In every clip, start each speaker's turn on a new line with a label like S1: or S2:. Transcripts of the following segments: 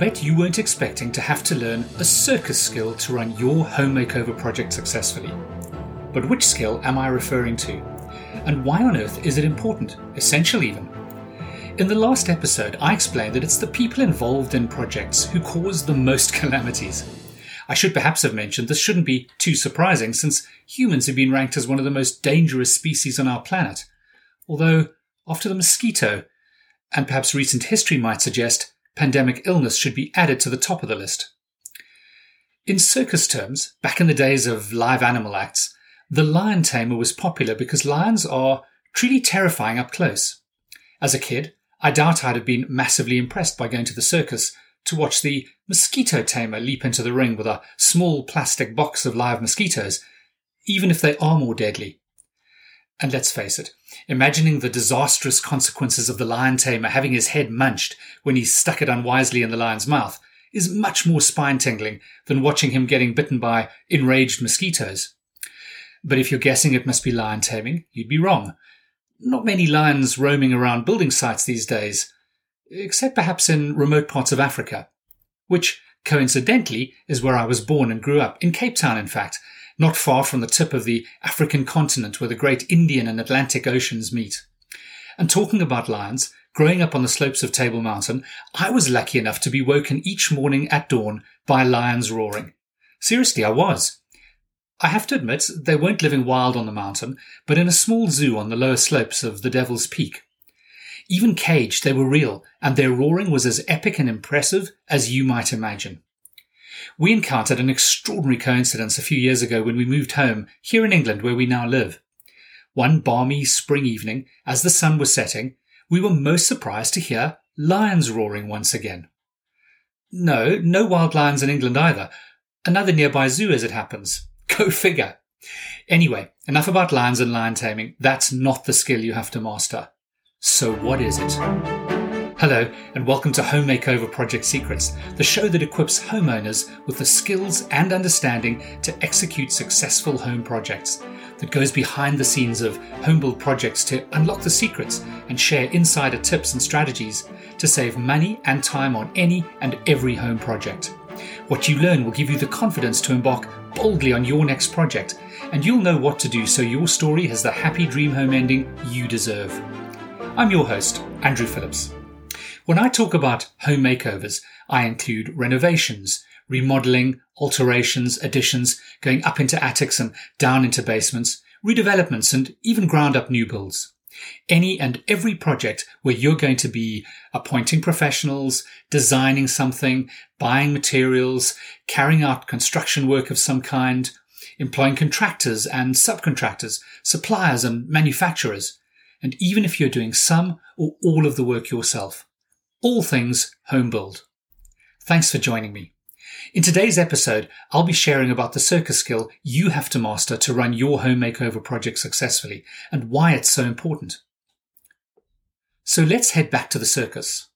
S1: bet you weren't expecting to have to learn a circus skill to run your home makeover project successfully. But which skill am I referring to? And why on earth is it important, essential even? In the last episode, I explained that it's the people involved in projects who cause the most calamities. I should perhaps have mentioned this shouldn't be too surprising since humans have been ranked as one of the most dangerous species on our planet. Although, after the mosquito, and perhaps recent history might suggest, pandemic illness should be added to the top of the list. In circus terms, back in the days of live animal acts, the lion tamer was popular because lions are truly terrifying up close. As a kid, I doubt I'd have been massively impressed by going to the circus to watch the mosquito tamer leap into the ring with a small plastic box of live mosquitoes, even if they are more deadly. And let's face it, imagining the disastrous consequences of the lion tamer having his head munched when he stuck it unwisely in the lion's mouth is much more spine tingling than watching him getting bitten by enraged mosquitoes. But if you're guessing it must be lion taming, you'd be wrong. Not many lions roaming around building sites these days, except perhaps in remote parts of Africa, which coincidentally is where I was born and grew up, in Cape Town, in fact, not far from the tip of the African continent where the great Indian and Atlantic Oceans meet. And talking about lions, growing up on the slopes of Table Mountain, I was lucky enough to be woken each morning at dawn by lions roaring. Seriously, I was. I have to admit, they weren't living wild on the mountain, but in a small zoo on the lower slopes of the Devil's Peak. Even caged, they were real, and their roaring was as epic and impressive as you might imagine. We encountered an extraordinary coincidence a few years ago when we moved home here in England where we now live. One balmy spring evening, as the sun was setting, we were most surprised to hear lions roaring once again. No, no wild lions in England either. Another nearby zoo as it happens. Go figure. Anyway, enough about lions and lion taming. That's not the skill you have to master. So what is it? Hello, and welcome to Home Makeover Project Secrets, the show that equips homeowners with the skills and understanding to execute successful home projects, that goes behind the scenes of home build projects to unlock the secrets and share insider tips and strategies to save money and time on any and every home project. What you learn will give you the confidence to embark boldly on your next project, and you'll know what to do so your story has the happy dream home ending you deserve. I'm your host, Andrew Phillips. When I talk about home makeovers, I include renovations, remodeling, alterations, additions, going up into attics and down into basements, redevelopments, and even ground up new builds. Any and every project where you're going to be appointing professionals, designing something, buying materials, carrying out construction work of some kind, employing contractors and subcontractors, suppliers and manufacturers, and even if you're doing some or all of the work yourself. All things home build. Thanks for joining me. In today's episode, I'll be sharing about the circus skill you have to master to run your home makeover project successfully and why it's so important. So let's head back to the circus.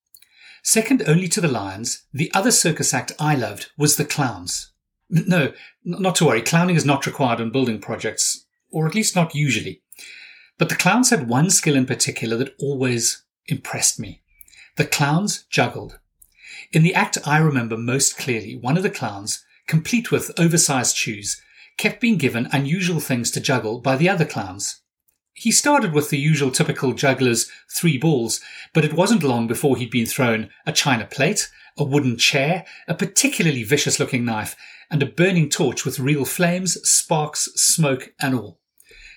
S1: Second only to the lions, the other circus act I loved was the clowns. No, not to worry, clowning is not required on building projects, or at least not usually. But the clowns had one skill in particular that always impressed me. The clowns juggled. In the act I remember most clearly, one of the clowns, complete with oversized shoes, kept being given unusual things to juggle by the other clowns. He started with the usual typical juggler's three balls, but it wasn't long before he'd been thrown a china plate, a wooden chair, a particularly vicious looking knife, and a burning torch with real flames, sparks, smoke, and all.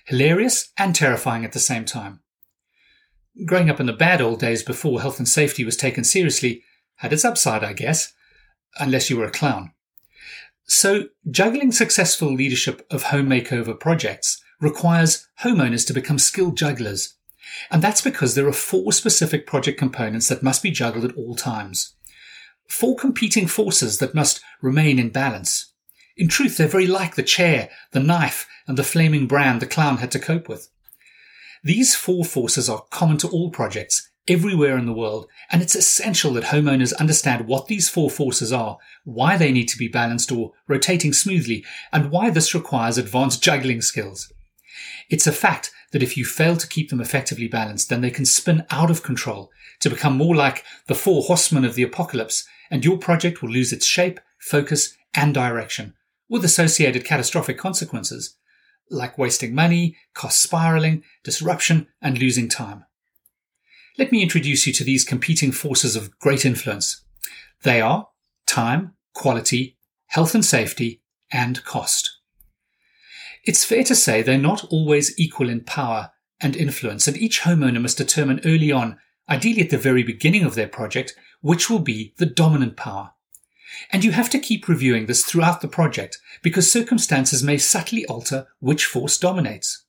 S1: Hilarious and terrifying at the same time. Growing up in the bad old days before health and safety was taken seriously had its upside, I guess, unless you were a clown. So, juggling successful leadership of home makeover projects requires homeowners to become skilled jugglers. And that's because there are four specific project components that must be juggled at all times. Four competing forces that must remain in balance. In truth, they're very like the chair, the knife, and the flaming brand the clown had to cope with. These four forces are common to all projects, everywhere in the world, and it's essential that homeowners understand what these four forces are, why they need to be balanced or rotating smoothly, and why this requires advanced juggling skills. It's a fact that if you fail to keep them effectively balanced, then they can spin out of control to become more like the four horsemen of the apocalypse and your project will lose its shape, focus, and direction, with associated catastrophic consequences, like wasting money, cost spiraling, disruption, and losing time. Let me introduce you to these competing forces of great influence. They are time, quality, health and safety, and cost. It's fair to say they're not always equal in power and influence, and each homeowner must determine early on, ideally at the very beginning of their project, which will be the dominant power. And you have to keep reviewing this throughout the project because circumstances may subtly alter which force dominates.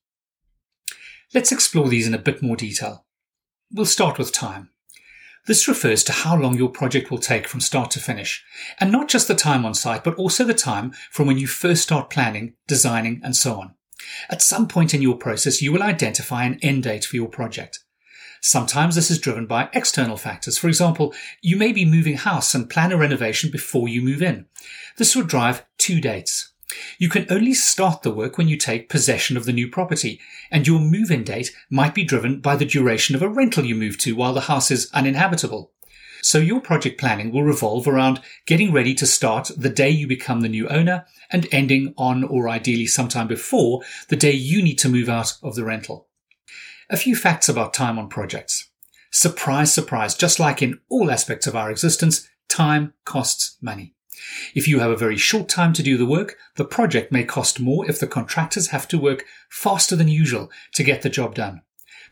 S1: Let's explore these in a bit more detail. We'll start with time. This refers to how long your project will take from start to finish, and not just the time on site, but also the time from when you first start planning, designing, and so on. At some point in your process, you will identify an end date for your project. Sometimes this is driven by external factors. For example, you may be moving house and plan a renovation before you move in. This would drive two dates. You can only start the work when you take possession of the new property, and your move-in date might be driven by the duration of a rental you move to while the house is uninhabitable. So your project planning will revolve around getting ready to start the day you become the new owner and ending on or ideally sometime before the day you need to move out of the rental. A few facts about time on projects. Surprise, surprise, just like in all aspects of our existence, time costs money. If you have a very short time to do the work, the project may cost more if the contractors have to work faster than usual to get the job done.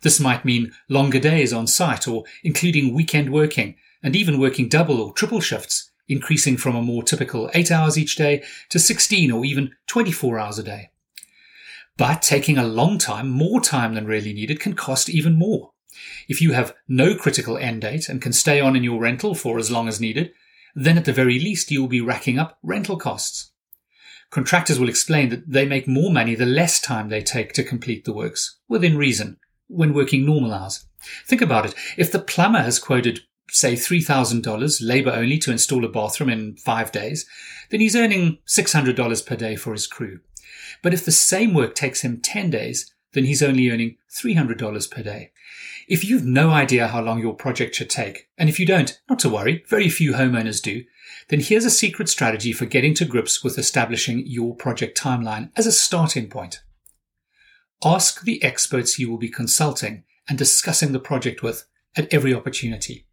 S1: This might mean longer days on site or including weekend working and even working double or triple shifts, increasing from a more typical 8 hours each day to 16 or even 24 hours a day. But taking a long time, more time than really needed, can cost even more. If you have no critical end date and can stay on in your rental for as long as needed, then at the very least you will be racking up rental costs. Contractors will explain that they make more money the less time they take to complete the works, within reason, when working normal hours. Think about it. If the plumber has quoted, say, $3,000 labor only to install a bathroom in five days, then he's earning $600 per day for his crew. But if the same work takes him 10 days, then he's only earning $300 per day. If you've no idea how long your project should take, and if you don't, not to worry, very few homeowners do, then here's a secret strategy for getting to grips with establishing your project timeline as a starting point. Ask the experts you will be consulting and discussing the project with at every opportunity.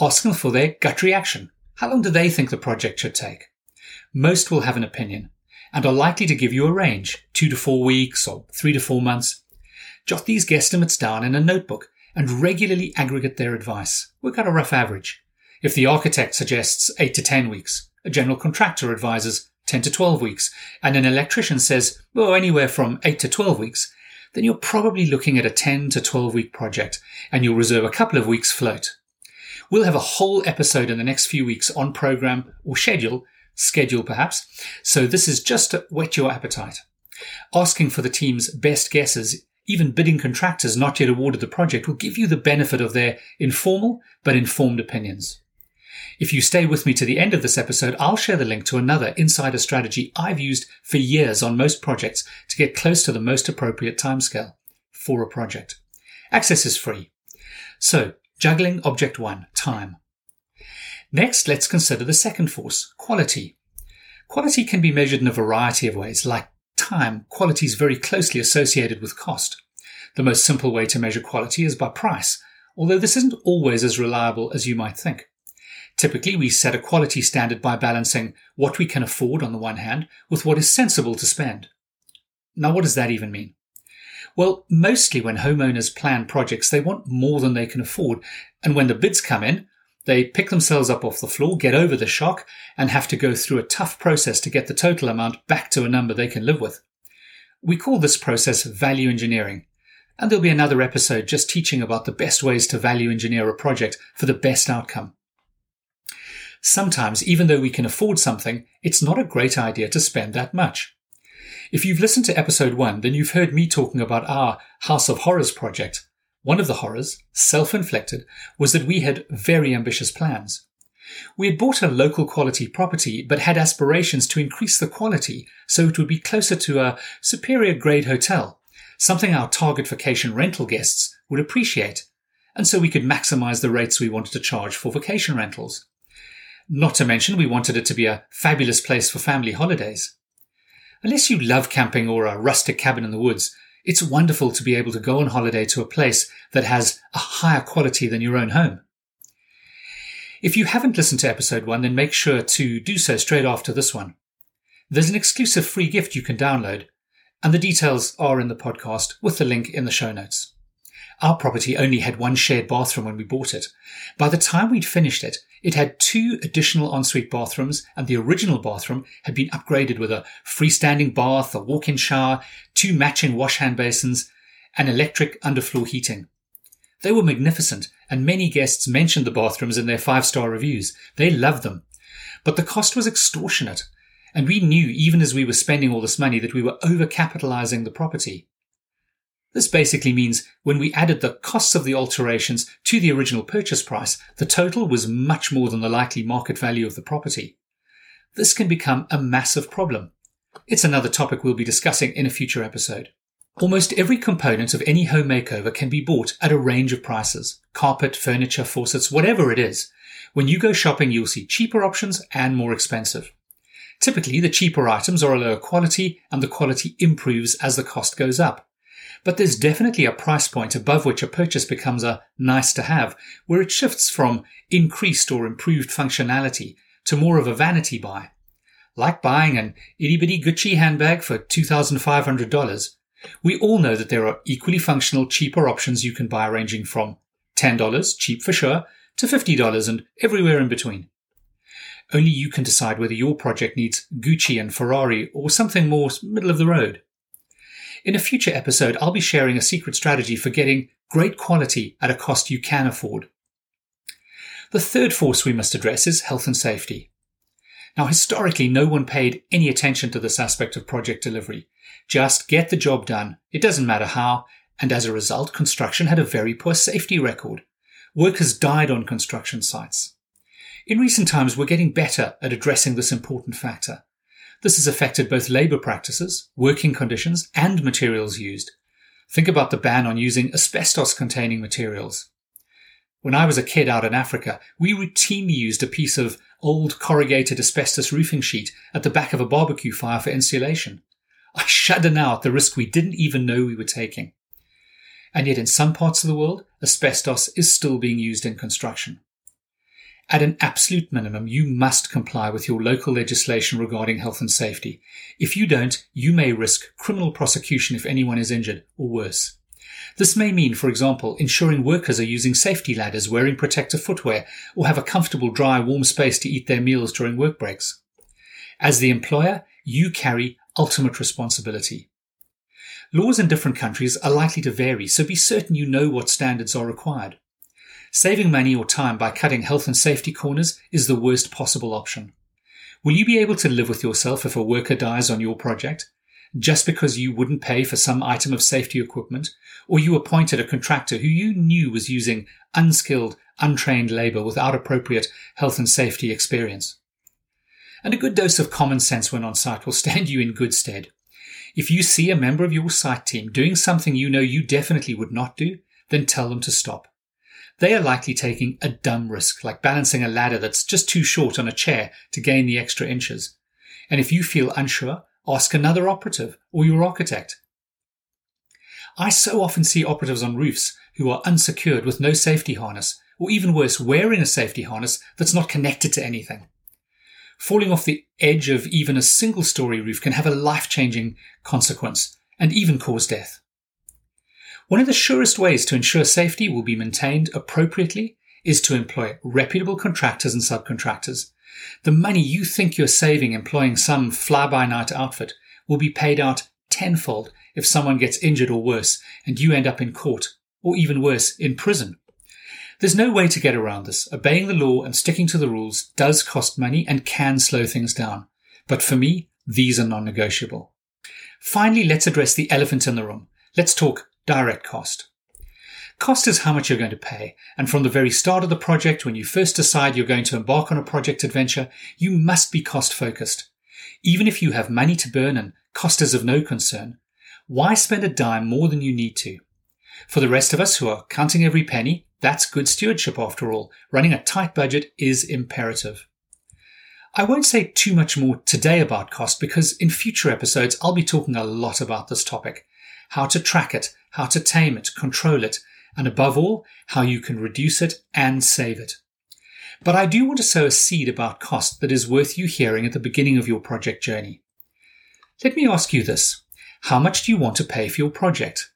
S1: Ask them for their gut reaction. How long do they think the project should take? Most will have an opinion, and are likely to give you a range, two to four weeks or three to four months. Jot these guesstimates down in a notebook and regularly aggregate their advice. Work out a rough average. If the architect suggests eight to 10 weeks, a general contractor advises 10 to 12 weeks, and an electrician says, well, anywhere from 8 to 12 weeks, then you're probably looking at a 10 to 12 week project and you'll reserve a couple of weeks float. We'll have a whole episode in the next few weeks on program or schedule schedule perhaps. So this is just to whet your appetite. Asking for the team's best guesses, even bidding contractors not yet awarded the project, will give you the benefit of their informal but informed opinions. If you stay with me to the end of this episode, I'll share the link to another insider strategy I've used for years on most projects to get close to the most appropriate timescale for a project. Access is free. So, juggling object one, time. Next, let's consider the second force, quality. Quality can be measured in a variety of ways. Like time, quality is very closely associated with cost. The most simple way to measure quality is by price, although this isn't always as reliable as you might think. Typically, we set a quality standard by balancing what we can afford on the one hand with what is sensible to spend. Now, what does that even mean? Well, mostly when homeowners plan projects, they want more than they can afford. And when the bids come in, they pick themselves up off the floor, get over the shock, and have to go through a tough process to get the total amount back to a number they can live with. We call this process value engineering. And there'll be another episode just teaching about the best ways to value engineer a project for the best outcome. Sometimes, even though we can afford something, it's not a great idea to spend that much. If you've listened to episode one, then you've heard me talking about our House of Horrors project, one of the horrors, self-inflicted, was that we had very ambitious plans. We had bought a local quality property, but had aspirations to increase the quality so it would be closer to a superior grade hotel, something our target vacation rental guests would appreciate, and so we could maximize the rates we wanted to charge for vacation rentals. Not to mention, we wanted it to be a fabulous place for family holidays. Unless you love camping or a rustic cabin in the woods, it's wonderful to be able to go on holiday to a place that has a higher quality than your own home. If you haven't listened to episode one, then make sure to do so straight after this one. There's an exclusive free gift you can download, and the details are in the podcast with the link in the show notes. Our property only had one shared bathroom when we bought it. By the time we'd finished it, it had two additional ensuite bathrooms and the original bathroom had been upgraded with a freestanding bath, a walk-in shower, two matching wash hand basins, and electric underfloor heating. They were magnificent and many guests mentioned the bathrooms in their five-star reviews. They loved them. But the cost was extortionate and we knew even as we were spending all this money that we were overcapitalizing the property. This basically means when we added the costs of the alterations to the original purchase price, the total was much more than the likely market value of the property. This can become a massive problem. It's another topic we'll be discussing in a future episode. Almost every component of any home makeover can be bought at a range of prices. Carpet, furniture, faucets, whatever it is. When you go shopping, you'll see cheaper options and more expensive. Typically, the cheaper items are a lower quality and the quality improves as the cost goes up. But there's definitely a price point above which a purchase becomes a nice to have, where it shifts from increased or improved functionality to more of a vanity buy. Like buying an itty bitty Gucci handbag for $2,500, we all know that there are equally functional, cheaper options you can buy ranging from $10, cheap for sure, to $50 and everywhere in between. Only you can decide whether your project needs Gucci and Ferrari or something more middle of the road. In a future episode, I'll be sharing a secret strategy for getting great quality at a cost you can afford. The third force we must address is health and safety. Now, historically, no one paid any attention to this aspect of project delivery. Just get the job done. It doesn't matter how. And as a result, construction had a very poor safety record. Workers died on construction sites. In recent times, we're getting better at addressing this important factor. This has affected both labour practices, working conditions, and materials used. Think about the ban on using asbestos containing materials. When I was a kid out in Africa, we routinely used a piece of old corrugated asbestos roofing sheet at the back of a barbecue fire for insulation. I shudder now at the risk we didn't even know we were taking. And yet in some parts of the world, asbestos is still being used in construction. At an absolute minimum, you must comply with your local legislation regarding health and safety. If you don't, you may risk criminal prosecution if anyone is injured, or worse. This may mean, for example, ensuring workers are using safety ladders, wearing protective footwear, or have a comfortable, dry, warm space to eat their meals during work breaks. As the employer, you carry ultimate responsibility. Laws in different countries are likely to vary, so be certain you know what standards are required. Saving money or time by cutting health and safety corners is the worst possible option. Will you be able to live with yourself if a worker dies on your project? Just because you wouldn't pay for some item of safety equipment, or you appointed a contractor who you knew was using unskilled, untrained labour without appropriate health and safety experience. And a good dose of common sense when on site will stand you in good stead. If you see a member of your site team doing something you know you definitely would not do, then tell them to stop they are likely taking a dumb risk, like balancing a ladder that's just too short on a chair to gain the extra inches. And if you feel unsure, ask another operative or your architect. I so often see operatives on roofs who are unsecured with no safety harness, or even worse, wearing a safety harness that's not connected to anything. Falling off the edge of even a single story roof can have a life changing consequence and even cause death. One of the surest ways to ensure safety will be maintained appropriately is to employ reputable contractors and subcontractors. The money you think you're saving employing some fly by night outfit will be paid out tenfold if someone gets injured or worse and you end up in court, or even worse, in prison. There's no way to get around this. Obeying the law and sticking to the rules does cost money and can slow things down. But for me, these are non negotiable. Finally, let's address the elephant in the room. Let's talk direct cost. Cost is how much you're going to pay, and from the very start of the project, when you first decide you're going to embark on a project adventure, you must be cost focused. Even if you have money to burn and cost is of no concern, why spend a dime more than you need to? For the rest of us who are counting every penny, that's good stewardship after all. Running a tight budget is imperative. I won't say too much more today about cost because in future episodes I'll be talking a lot about this topic. How to track it, how to tame it, control it, and above all, how you can reduce it and save it. But I do want to sow a seed about cost that is worth you hearing at the beginning of your project journey. Let me ask you this. How much do you want to pay for your project?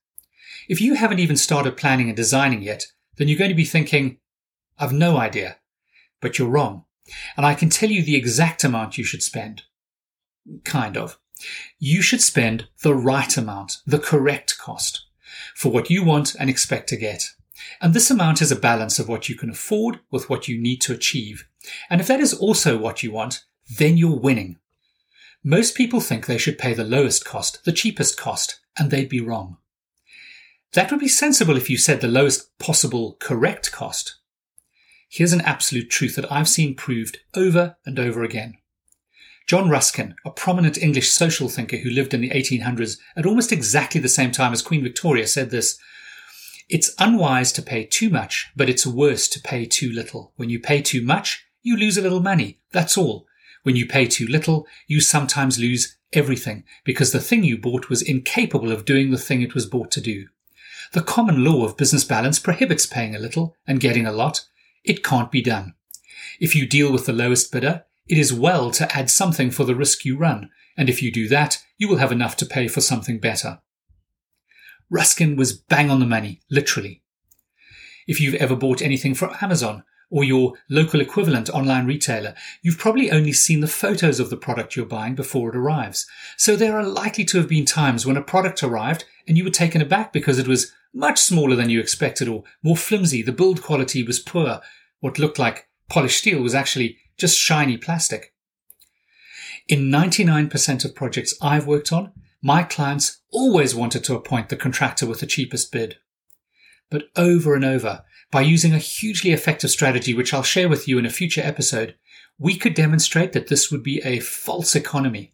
S1: If you haven't even started planning and designing yet, then you're going to be thinking, I've no idea. But you're wrong. And I can tell you the exact amount you should spend. Kind of. You should spend the right amount, the correct cost, for what you want and expect to get. And this amount is a balance of what you can afford with what you need to achieve. And if that is also what you want, then you're winning. Most people think they should pay the lowest cost, the cheapest cost, and they'd be wrong. That would be sensible if you said the lowest possible correct cost. Here's an absolute truth that I've seen proved over and over again. John Ruskin, a prominent English social thinker who lived in the 1800s at almost exactly the same time as Queen Victoria, said this It's unwise to pay too much, but it's worse to pay too little. When you pay too much, you lose a little money. That's all. When you pay too little, you sometimes lose everything because the thing you bought was incapable of doing the thing it was bought to do. The common law of business balance prohibits paying a little and getting a lot. It can't be done. If you deal with the lowest bidder, it is well to add something for the risk you run, and if you do that, you will have enough to pay for something better. Ruskin was bang on the money, literally. If you've ever bought anything from Amazon or your local equivalent online retailer, you've probably only seen the photos of the product you're buying before it arrives. So there are likely to have been times when a product arrived and you were taken aback because it was much smaller than you expected or more flimsy, the build quality was poor, what looked like polished steel was actually just shiny plastic. In 99% of projects I've worked on, my clients always wanted to appoint the contractor with the cheapest bid. But over and over, by using a hugely effective strategy, which I'll share with you in a future episode, we could demonstrate that this would be a false economy.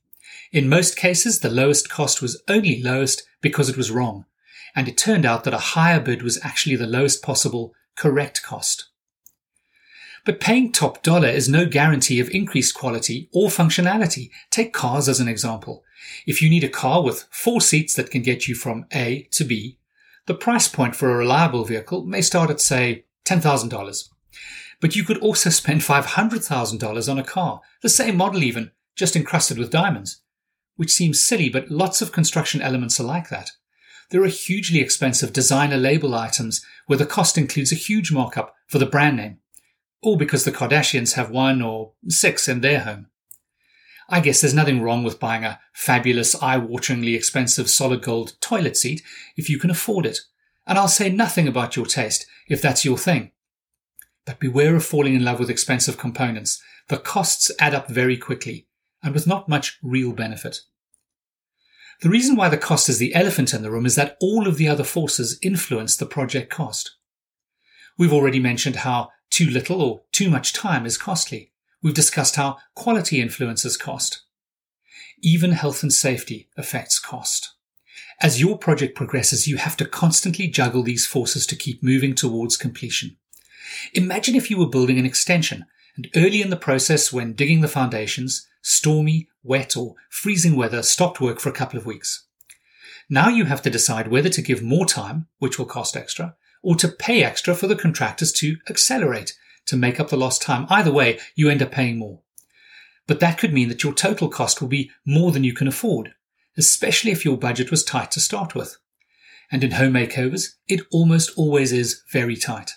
S1: In most cases, the lowest cost was only lowest because it was wrong, and it turned out that a higher bid was actually the lowest possible correct cost. But paying top dollar is no guarantee of increased quality or functionality. Take cars as an example. If you need a car with four seats that can get you from A to B, the price point for a reliable vehicle may start at, say, $10,000. But you could also spend $500,000 on a car, the same model even, just encrusted with diamonds. Which seems silly, but lots of construction elements are like that. There are hugely expensive designer label items where the cost includes a huge markup for the brand name all because the Kardashians have one or six in their home. I guess there's nothing wrong with buying a fabulous, eye-wateringly expensive solid gold toilet seat if you can afford it. And I'll say nothing about your taste if that's your thing. But beware of falling in love with expensive components. The costs add up very quickly and with not much real benefit. The reason why the cost is the elephant in the room is that all of the other forces influence the project cost. We've already mentioned how too little or too much time is costly. We've discussed how quality influences cost. Even health and safety affects cost. As your project progresses, you have to constantly juggle these forces to keep moving towards completion. Imagine if you were building an extension and early in the process when digging the foundations, stormy, wet or freezing weather stopped work for a couple of weeks. Now you have to decide whether to give more time, which will cost extra, or to pay extra for the contractors to accelerate to make up the lost time. Either way, you end up paying more. But that could mean that your total cost will be more than you can afford, especially if your budget was tight to start with. And in home makeovers, it almost always is very tight.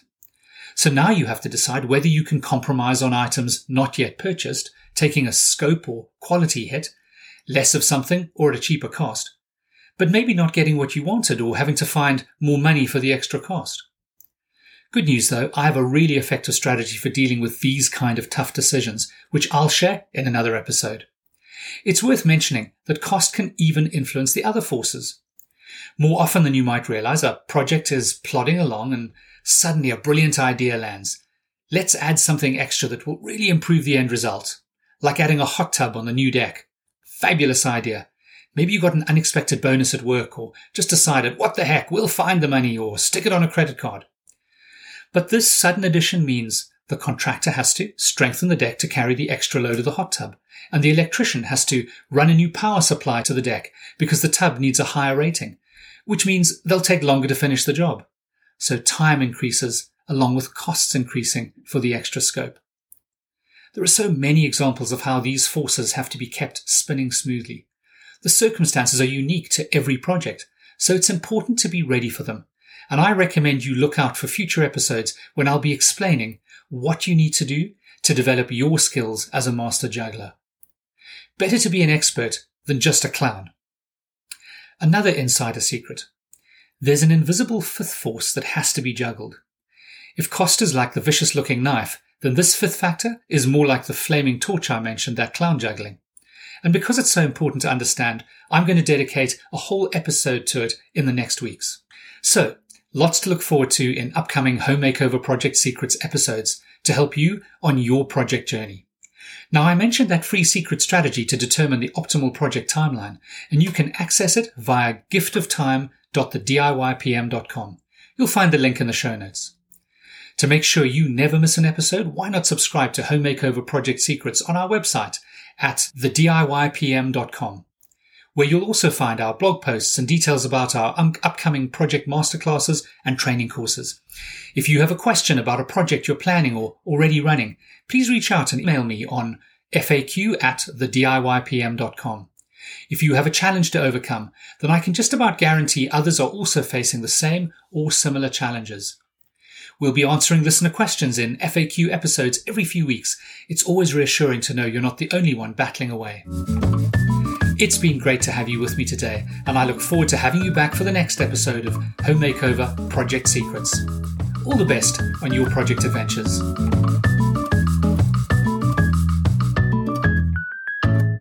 S1: So now you have to decide whether you can compromise on items not yet purchased, taking a scope or quality hit, less of something or at a cheaper cost, but maybe not getting what you wanted or having to find more money for the extra cost. Good news though, I have a really effective strategy for dealing with these kind of tough decisions, which I'll share in another episode. It's worth mentioning that cost can even influence the other forces. More often than you might realize, a project is plodding along and suddenly a brilliant idea lands. Let's add something extra that will really improve the end result, like adding a hot tub on the new deck. Fabulous idea. Maybe you got an unexpected bonus at work or just decided, what the heck, we'll find the money or stick it on a credit card. But this sudden addition means The contractor has to strengthen the deck to carry the extra load of the hot tub, and the electrician has to run a new power supply to the deck because the tub needs a higher rating, which means they'll take longer to finish the job. So time increases along with costs increasing for the extra scope. There are so many examples of how these forces have to be kept spinning smoothly. The circumstances are unique to every project, so it's important to be ready for them. And I recommend you look out for future episodes when I'll be explaining what you need to do to develop your skills as a master juggler. Better to be an expert than just a clown. Another insider secret. There's an invisible fifth force that has to be juggled. If cost is like the vicious looking knife, then this fifth factor is more like the flaming torch I mentioned, that clown juggling. And because it's so important to understand, I'm going to dedicate a whole episode to it in the next weeks. So, lots to look forward to in upcoming Home Makeover Project Secrets episodes to help you on your project journey. Now, I mentioned that free secret strategy to determine the optimal project timeline, and you can access it via giftoftime.thediypm.com. You'll find the link in the show notes. To make sure you never miss an episode, why not subscribe to Home Makeover Project Secrets on our website at thediypm.com, where you'll also find our blog posts and details about our um, upcoming project masterclasses and training courses. If you have a question about a project you're planning or already running, please reach out and email me on faq at thediypm.com. If you have a challenge to overcome, then I can just about guarantee others are also facing the same or similar challenges. We'll be answering listener questions in FAQ episodes every few weeks. It's always reassuring to know you're not the only one battling away. It's been great to have you with me today, and I look forward to having you back for the next episode of Home Makeover Project Secrets. All the best on your project adventures.